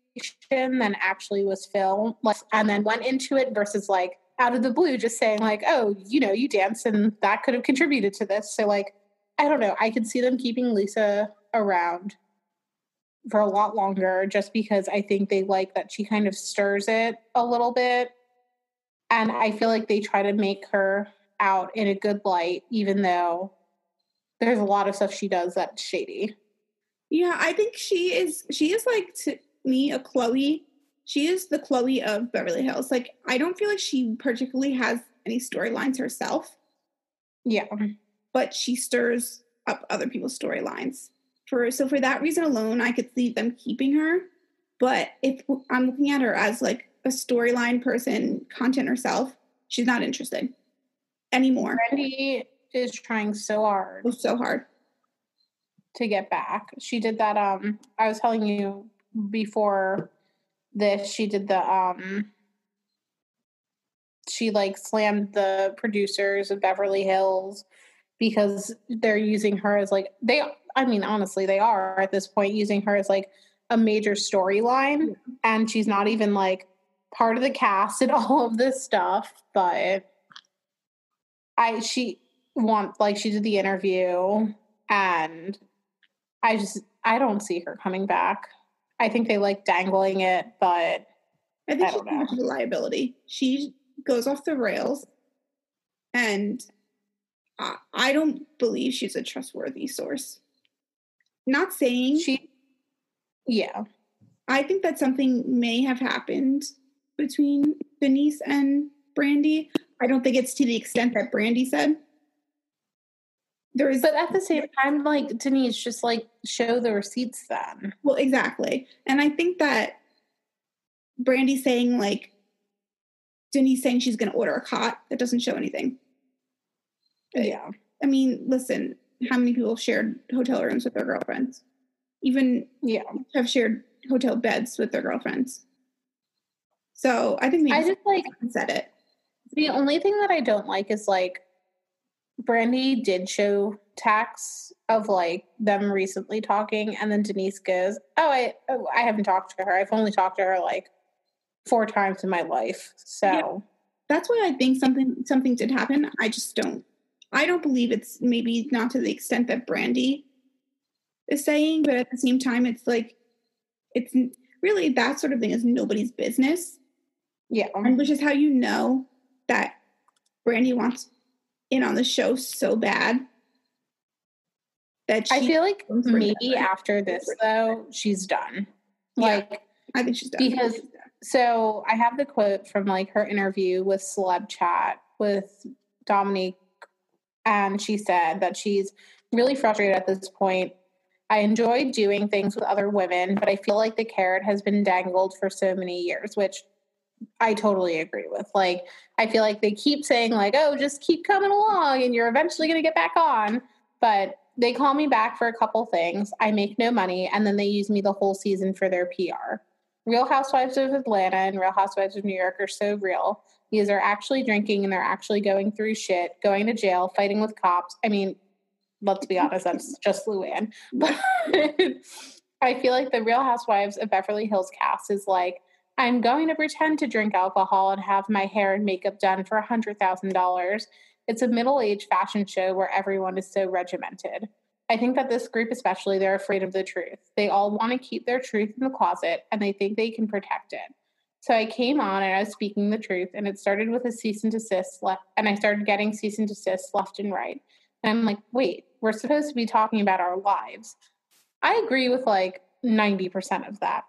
than actually was filmed, and then went into it versus like out of the blue just saying like, oh, you know, you dance and that could have contributed to this. So like, I don't know. I could see them keeping Lisa around for a lot longer just because I think they like that she kind of stirs it a little bit. And I feel like they try to make her out in a good light, even though there's a lot of stuff she does that's shady. Yeah, I think she is she is like to me a Chloe. She is the Chloe of Beverly Hills. Like I don't feel like she particularly has any storylines herself. Yeah. But she stirs up other people's storylines for so for that reason alone, I could see them keeping her. But if I'm looking at her as like a storyline person, content herself, she's not interested anymore. Brandi is trying so hard. Oh, so hard to get back. She did that. Um, I was telling you before this. She did the um. She like slammed the producers of Beverly Hills because they're using her as like they I mean, honestly, they are at this point using her as like a major storyline, and she's not even like part of the cast and all of this stuff. But I, she want like she did the interview, and I just I don't see her coming back. I think they like dangling it, but I think I she's much of a liability. She goes off the rails, and I, I don't believe she's a trustworthy source. Not saying she, yeah. I think that something may have happened between Denise and Brandi. I don't think it's to the extent that Brandi said. There is, but at the same time, like Denise, just like show the receipts then. Well, exactly, and I think that Brandi saying like Denise saying she's going to order a cot that doesn't show anything. Yeah, I mean, listen, how many people shared hotel rooms with their girlfriends? Even yeah, have shared hotel beds with their girlfriends. So I think I just like said it. The only thing that I don't like is like Brandi did show tax of like them recently talking, and then Denise goes, "Oh, I oh, I haven't talked to her. I've only talked to her like four times in my life." So yeah. that's why I think something something did happen. I just don't I don't believe it's maybe not to the extent that Brandi is saying, but at the same time, it's like it's really that sort of thing is nobody's business. Yeah, and which is how you know that Brandi wants in on the show so bad that I feel like maybe after this though she's done. Like yeah, I think she's done because. So I have the quote from like her interview with Celeb Chat with Dominique and she said that she's really frustrated at this point. I enjoy doing things with other women, but I feel like the carrot has been dangled for so many years, which I totally agree with. Like, I feel like they keep saying, like, oh, just keep coming along and you're eventually going to get back on. But they call me back for a couple things. I make no money, and then they use me the whole season for their PR. Real Housewives of Atlanta and Real Housewives of New York are so real because they're actually drinking and they're actually going through shit, going to jail, fighting with cops. I mean, let's be honest, that's just Luann. But I feel like the Real Housewives of Beverly Hills cast is like, I'm going to pretend to drink alcohol and have my hair and makeup done for a $100,000. It's a middle aged fashion show where everyone is so regimented. I think that this group, especially, they're afraid of the truth. They all want to keep their truth in the closet and they think they can protect it. So I came on and I was speaking the truth, and it started with a cease and desist left, and I started getting cease and desist left and right. And I'm like, wait, we're supposed to be talking about our lives. I agree with like 90% of that.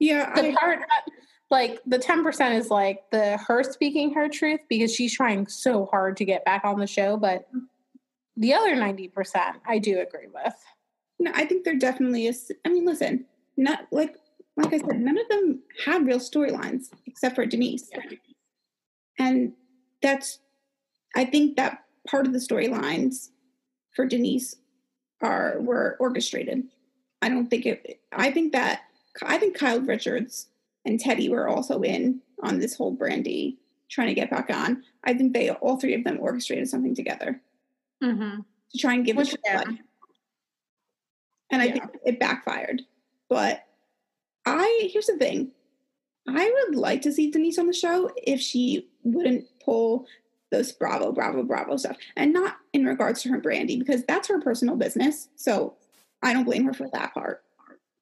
Yeah. The I, part that, like the 10% is like the her speaking her truth because she's trying so hard to get back on the show, but the other 90% I do agree with. No, I think there definitely is. I mean, listen, not like like I said, none of them had real storylines except for Denise. And that's, I think that part of the storylines for Denise are were orchestrated. I don't think it. I think that I think Kyle Richards and Teddi were also in on this whole Brandi trying to get back on. I think they all three of them orchestrated something together Mm-hmm. to try and give Which, it life. And I Yeah. think it backfired. But I here's the thing. I would like to see Denise on the show if she wouldn't pull those bravo, bravo, bravo stuff. And not in regards to her Brandi, because that's her personal business. So I don't blame her for that part.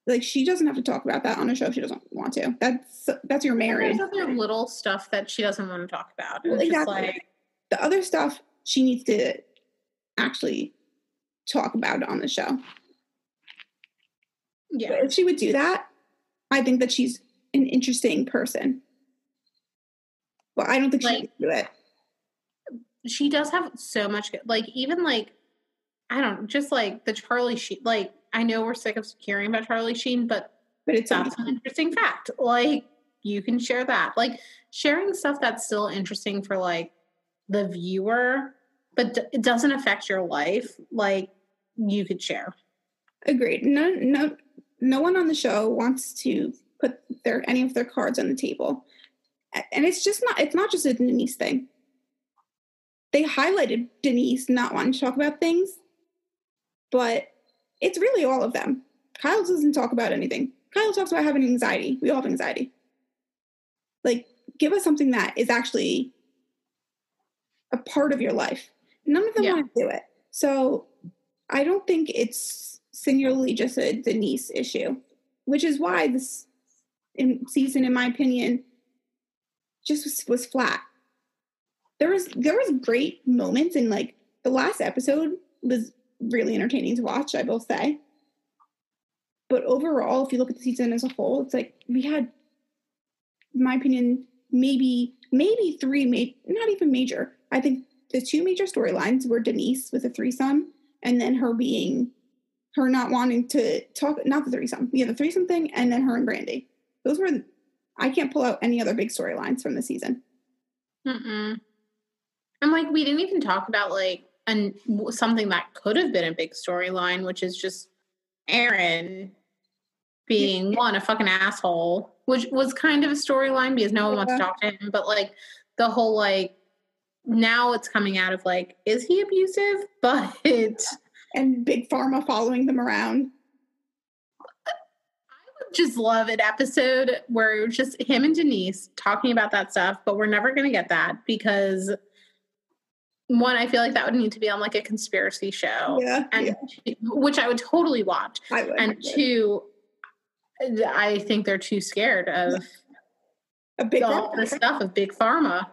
Like she doesn't have to talk about that on a show if she doesn't want to. That's that's your marriage. There's other little stuff that she doesn't want to talk about. Well, exactly. like, The other stuff she needs to actually talk about on the show. yeah. But if she would do that, I think that she's an interesting person. But I don't think she Like- would do it. she does have so much good like even like i don't just like the charlie sheen like i know we're sick of hearing about charlie sheen but But it's that's an interesting fact like you can share that like sharing stuff that's still interesting for like the viewer but d- it doesn't affect your life like you could share agreed. No, no, no one on the show wants to put their any of their cards on the table, and it's just not. It's not just a Denise thing. They highlighted Denise not wanting to talk about things, but it's really all of them. Kyle doesn't talk about anything. Kyle talks about having anxiety. We all have anxiety. Like, give us something that is actually a part of your life. None of them Yeah. want to do it. So I don't think it's singularly just a Denise issue, which is why this in season, in my opinion, just was, was flat. There was there was great moments and like the last episode was really entertaining to watch, I will say. But overall, if you look at the season as a whole, it's like we had, in my opinion, maybe maybe three, ma- not even major. I think the two major storylines were Denise with a threesome, and then her being, her not wanting to talk, not the threesome, yeah, the threesome thing, and then her and Brandi. Those were, I can't pull out any other big storylines from the season. Mm-mm. and like we didn't even talk about like and something that could have been a big storyline which is just aaron being one a fucking asshole which was kind of a storyline because no one wants to talk to him but like the whole like now it's coming out of like is he abusive? But And Big Pharma following them around. I would Just love an episode where it was just him and Denise talking about that stuff, but we're never going to get that because one, I feel like that would need to be on like a conspiracy show, yeah, and yeah, two- which I would totally watch. Would. And two, I think they're too scared of a big all the stuff of big pharma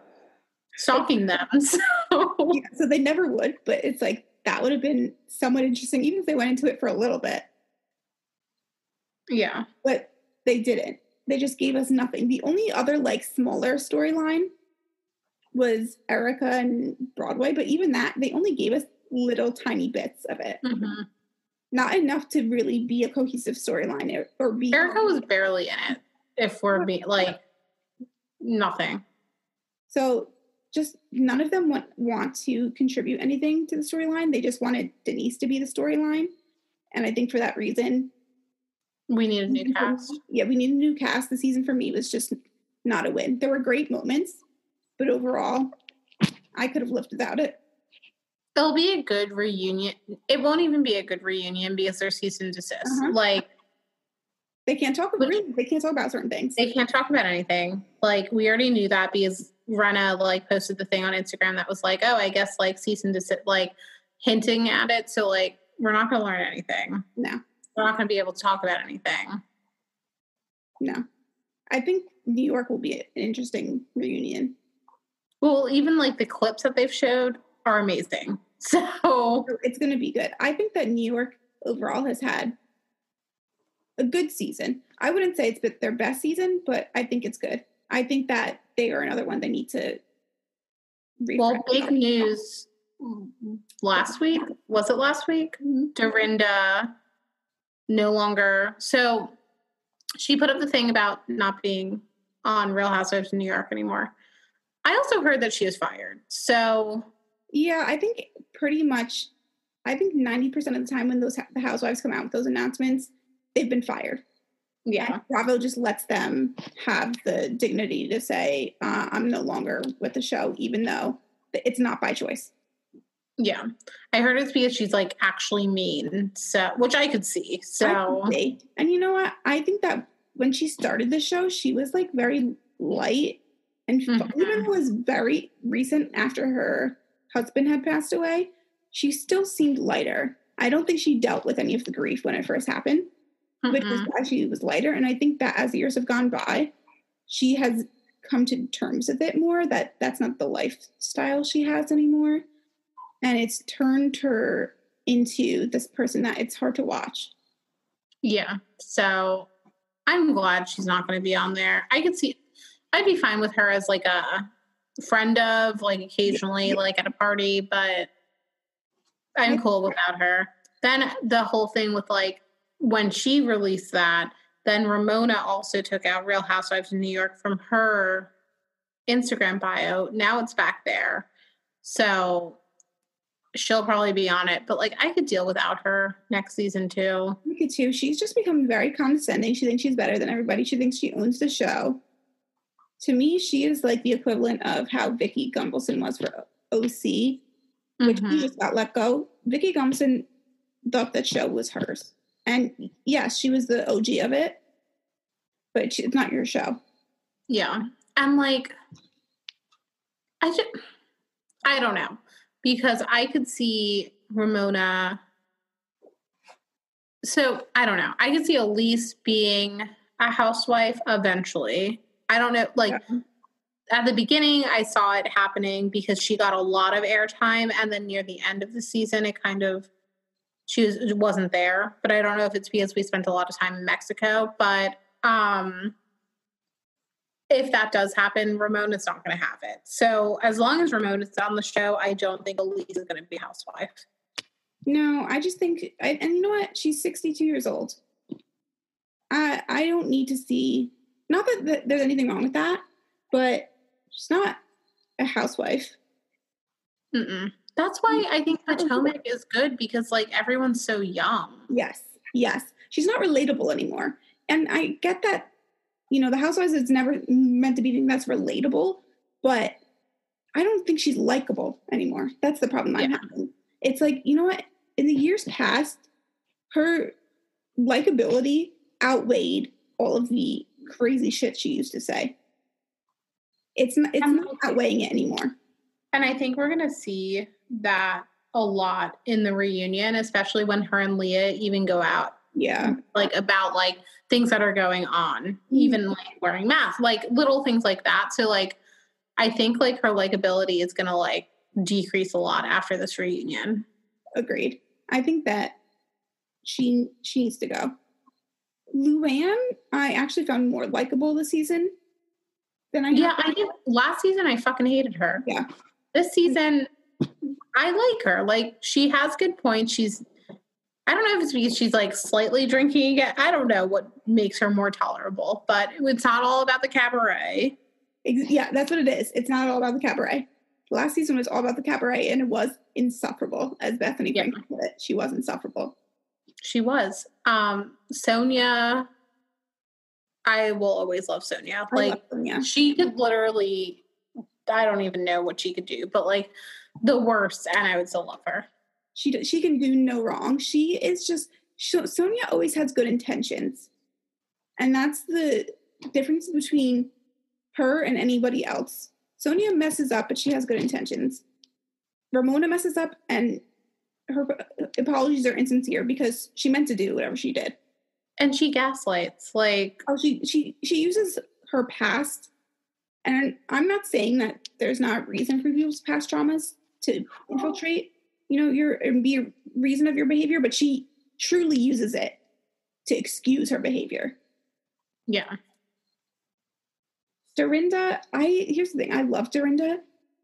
stalking them. So Yeah, so they never would, but it's like that would have been somewhat interesting, even if they went into it for a little bit. yeah, But they didn't. They just gave us nothing. The only other like smaller storyline was Erica and Broadway, but even that, they only gave us little tiny bits of it. Mhm. Not enough to really be a cohesive storyline or, or be Erica was barely in it. If we're being like nothing. So just none of them want, want to contribute anything to the storyline. They just wanted Denise to be the storyline. And I think for that reason, We need a new cast. yeah, we need a new cast. The season for me was just not a win. There were great moments, but overall, I could have lived without it. There'll be a good reunion. It won't even be a good reunion because they're cease and desist. Uh-huh. Like They can't talk. Really, they can't talk about certain things. they can't talk about anything. Like we already knew that because Rinna like posted the thing on Instagram that was like, oh, I guess like cease and desist, like hinting at it. So like we're not going to learn anything. No, We're not going to be able to talk about anything. no. I think New York will be an interesting reunion. Well, even like the clips that they've showed are amazing. So It's going to be good. I think that New York overall has had a good season. I wouldn't say it's been their best season, but I think it's good. I think that they are another one they need to. well, big news last week. Was it last week? Mhm. Dorinda no longer. So she put up the thing about not being on Real Housewives of New York anymore. I also heard that she was fired. So Yeah, I think pretty much. I think ninety percent of the time when those the housewives come out with those announcements, they've been fired. Yeah. And Bravo just lets them have the dignity to say, uh, I'm no longer with the show, even though it's not by choice. Yeah. I heard it's because she's like actually mean. So, which I could see. So, see. and you know what? I think that when she started the show, she was like very light and. Mhm. even though it was very recent after her husband had passed away, she still seemed lighter. I don't think she dealt with any of the grief when it first happened which is Mhm. why she was lighter. And I think that as years have gone by, she has come to terms with it more that that's not the lifestyle she has anymore. And it's turned her into this person that it's hard to watch. yeah. So, I'm glad she's not going to be on there. I could see, I'd be fine with her as like a friend of, like occasionally, like at a party, but I'm cool without her. Then the whole thing with like when she released that, then Ramona also took out Real Housewives of New York from her Instagram bio. Now it's back there. So she'll probably be on it. But like I could deal without her next season too. At you. She's just become very condescending. She thinks she's better than everybody. She thinks she owns the show. To me, she is like the equivalent of how Vicki Gunvalson was for OC, which Mhm. just got let go. Vicki Gunvalson thought that show was hers. And yes, she was the OG of it, but she, it's not your show. Yeah. And like I just I don't know. Because I could see Ramona so I don't know. I could see Elyse being a housewife eventually. I don't know like Yeah. at the beginning I saw it happening because she got a lot of airtime and then near the end of the season it kind of she was, wasn't there but I don't know if it's because we spent a lot of time in Mexico but um if that does happen Ramona's not going to have it so as long as Ramona's on the show I don't think Elyse is going to be housewife No, I just think, I, and you know what? She's 62 years old. I I don't need to see. Not that, that there's anything wrong with that, but she's not a housewife. Mm-mm. that's why I think Potomac is good because like everyone's so young Yes, yes. She's not relatable anymore, and I get that. You know, the housewives is never meant to be anything that's relatable, but I don't think she's likable anymore. That's the problem I'm having. It's like you know what? In the years past, her likability outweighed all of the crazy shit she used to say. It's not, it's I'm not okay. outweighing it anymore. And I think we're going to see that a lot in the reunion, especially when her and Leah even go out, Yeah, like about like things that are going on, mm-hmm. even like wearing masks, like little things like that. So, like, I think like her likability is going to like decrease a lot after this reunion. agreed. I think that she she needs to go. Luann, I actually found more likable this season than I Yeah. I did. Last season, I fucking hated her. Yeah. This season, I like her. Like, she has good points. She's, I don't know if it's because she's like slightly drinking again. I don't know what makes her more tolerable, but it's not all about the cabaret. Yeah, that's what it is. It's not all about the cabaret. Last season was all about the cabaret, and it was insufferable, as Bethany Yeah. Put it. She was insufferable. She was. Um, Sonja, I will always love Sonja. Like, love yeah. she could literally, I don't even know what she could do, but like the worst, and I would still love her. She d- she can do no wrong. She is just so, Sonja always has good intentions, and that's the difference between her and anybody else. Sonja messes up, but she has good intentions. Ramona messes up, and her uh, apologies are insincere because she meant to do whatever she did. And she gaslights. Like, Oh, she she she uses her past, and I'm not saying that there's not reason for people's past traumas to infiltrate, you know, your and be a reason of your behavior, but she truly uses it to excuse her behavior. yeah. Dorinda, I here's the thing, I love Dorinda.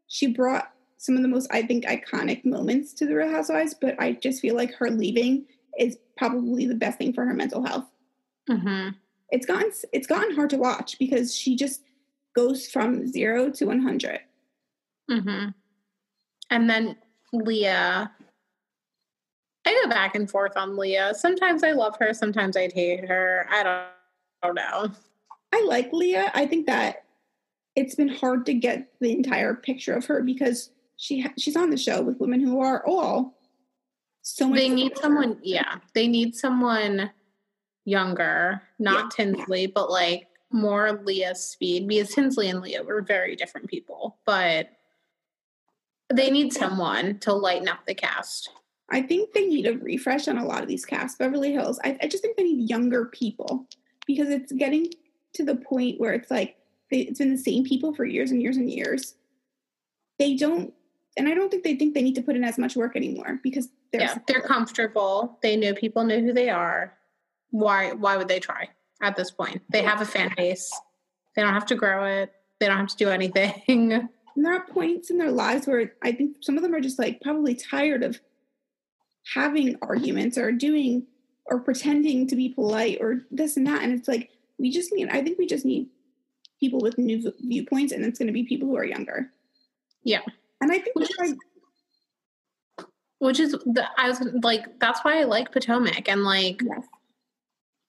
She brought some of the most, I think, iconic moments to the Real Housewives, but I just feel like her leaving is probably the best thing for her mental health. hmm it's gotten it's gotten hard to watch because she just goes from zero to 100 hmm And then Leah. I go back and forth on Leah. Sometimes I love her, sometimes I hate her. I don't don't know. I like Leah. I think that it's been hard to get the entire picture of her because she ha- she's on the show with women who are all so much. They need someone, yeah. They need someone younger, not Tinsley, but like more Leah's speed because Tinsley and Leah were very different people. But they need someone to lighten up the cast. I think they need a refresh on a lot of these casts. Beverly Hills. I, I just think they need younger people because it's getting to the point where it's like they, it's been the same people for years and years and years. They don't, and I don't think they think they need to put in as much work anymore because they're yeah, they're comfortable. They know people know who they are. Why why would they try at this point? They have a fan base. They don't have to grow it. They don't have to do anything. And there are points in their lives where I think some of them are just like probably tired of having arguments or doing or pretending to be polite or this and that. And it's like, we just need, I think we just need people with new v- viewpoints, and it's going to be people who are younger. Yeah. And I think Which is- why- Which is the I was like that's why I like Potomac and like yes.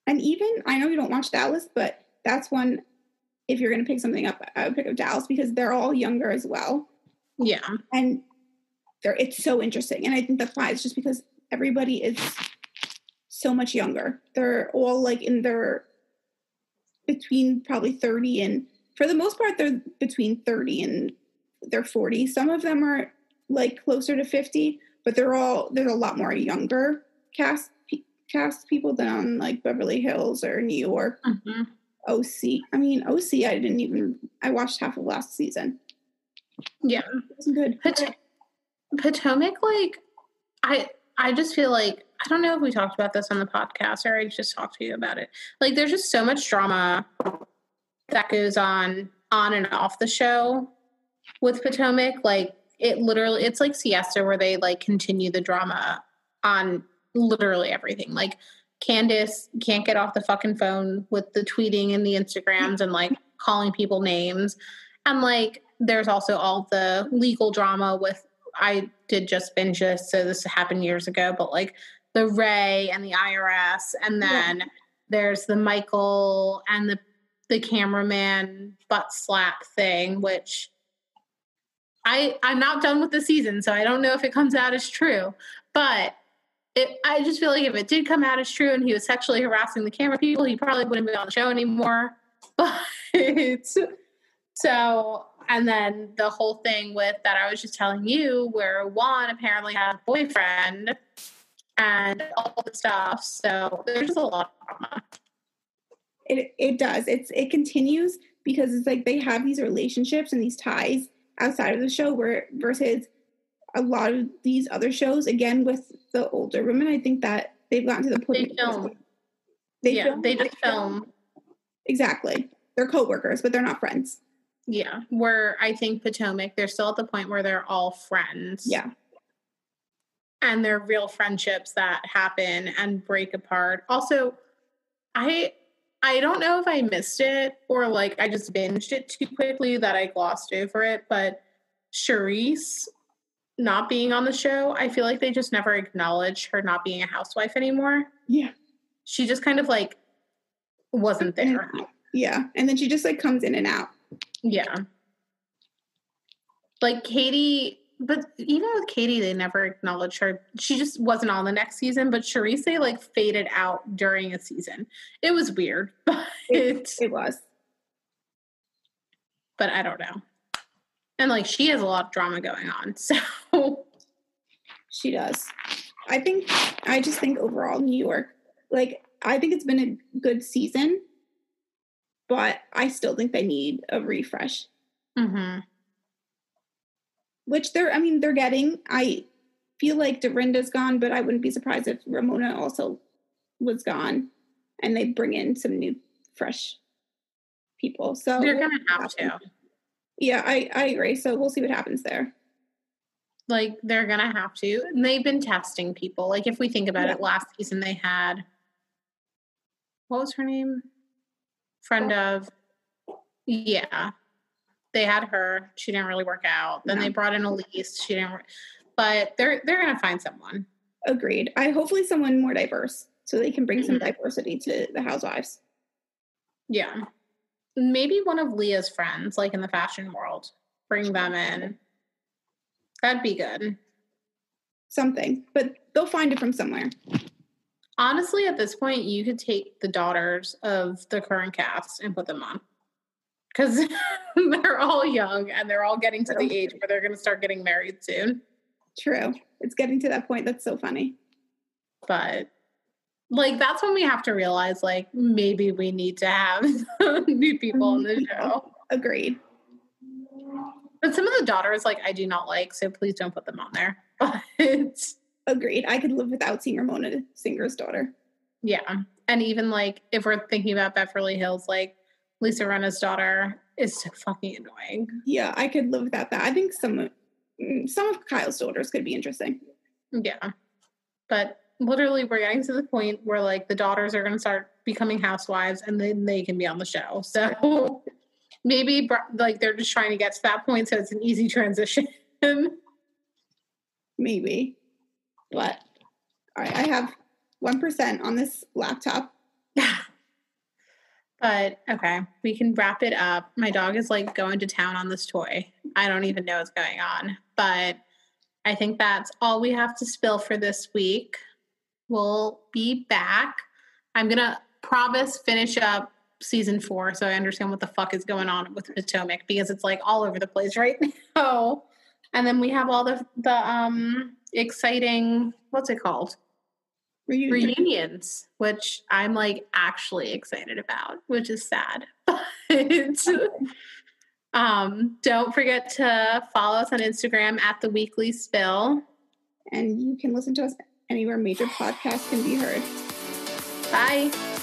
And even, I know you don't watch Dallas, but that's one, if you're going to pick something up, I would pick up Dallas because they're all younger as well. yeah. and they're it's so interesting and i think that's why it's just because everybody is so much younger they're all like in their between probably 30 and for the most part they're between 30 and they're 40 some of them are like closer to 50 but they're all there's a lot more younger cast cast people than on like beverly hills or new york Mhm. oc i mean oc i didn't even i watched half of last season Yeah. it was good Pot- Potomac, like, I I just feel like I don't know if we talked about this on the podcast or I just talked to you about it. Like, there's just so much drama that goes on on and off the show with Potomac. Like, it literally, it's like Siesta where they like continue the drama on literally everything. Like, Candace can't get off the fucking phone with the tweeting and the Instagrams and like calling people names. And like, there's also all the legal drama with I did just binge this, so this happened years ago, but like the Ray and the IRS, and then there's the Michael and the the cameraman butt slap thing, which I I'm not done with the season, so I don't know if it comes out as true, but it, I just feel like if it did come out as true and he was sexually harassing the camera people, he probably wouldn't be on the show anymore. But so, and then the whole thing with that I was just telling you, where Juan apparently had a boyfriend and all the stuff. So there's just a lot of drama. it it does it's it continues because it's like they have these relationships and these ties outside of the show where versus a lot of these other shows again with the older women i think that they've gotten to the point They film. they yeah, film, they just film. exactly they're co-workers but they're not friends Yeah, where I think Potomac, they're still at the point where they're all friends. yeah and they're real friendships that happen and break apart. Also, I I don't know if I missed it or like I just binged it too quickly that I glossed over it, but Charrisse not being on the show, I feel like they just never acknowledged her not being a housewife anymore. yeah She just kind of like wasn't mm-hmm. there. yeah and then she just like comes in and out Yeah. Like Katie, but even with Katie, they never acknowledged her. She just wasn't on the next season, but Charrisse, like faded out during a season. It was weird, but it, it was but I don't know. And like she has a lot of drama going on. So She does. I think I just think overall New York, like I think it's been a good season, but I still think they need a refresh. mhm. Which they're I mean, they're getting. I feel like Dorinda's gone, but I wouldn't be surprised if Ramona also was gone and they bring in some new fresh people. So they're gonna have to. Yeah, I, I agree. So we'll see what happens there. Like they're gonna have to. And they've been testing people. Like if we think about Yeah. it, last season they had what was her name? Friend of yeah. They had her. She didn't really work out. Then No. they brought in Elyse. She didn't. But they're they're gonna find someone. Agreed. I hopefully someone more diverse so they can bring some Mhm. diversity to the housewives. Yeah. Maybe one of Leah's friends, like in the fashion world, bring them in. That'd be good. Something, but they'll find it from somewhere. Honestly, at this point, you could take the daughters of the current cast and put them on. Because they're all young and they're all getting to the age where they're going to start getting married soon. True. It's getting to that point. That's so funny. But like that's when we have to realize like maybe we need to have new people on the show. Agreed. But some of the daughters like I do not like, so please don't put them on there. But agreed. I could live without seeing Ramona Singer's daughter. Yeah. And even like if we're thinking about Beverly Hills, like Lisa Rinna's daughter is so fucking annoying. Yeah, I could live without that. I think some mm, some of Kyle's daughters could be interesting. Yeah. But literally we're getting to the point where like the daughters are going to start becoming housewives and then they can be on the show. So maybe like they're just trying to get to that point so it's an easy transition. maybe. But all right, I have 1% on this laptop. but okay, we can wrap it up. My dog is like going to town on this toy. I don't even know what's going on. But I think that's all we have to spill for this week. We'll be back. I'm to promise finish up season four so I understand what the fuck is going on with Potomac because it's like all over the place right now. And then we have all the the um exciting what's it called? Reunion. Reunions, which I'm like actually excited about, which is sad. But um, don't forget to follow us on Instagram at the weekly spill. And you can listen to us anywhere major podcasts can be heard. Bye.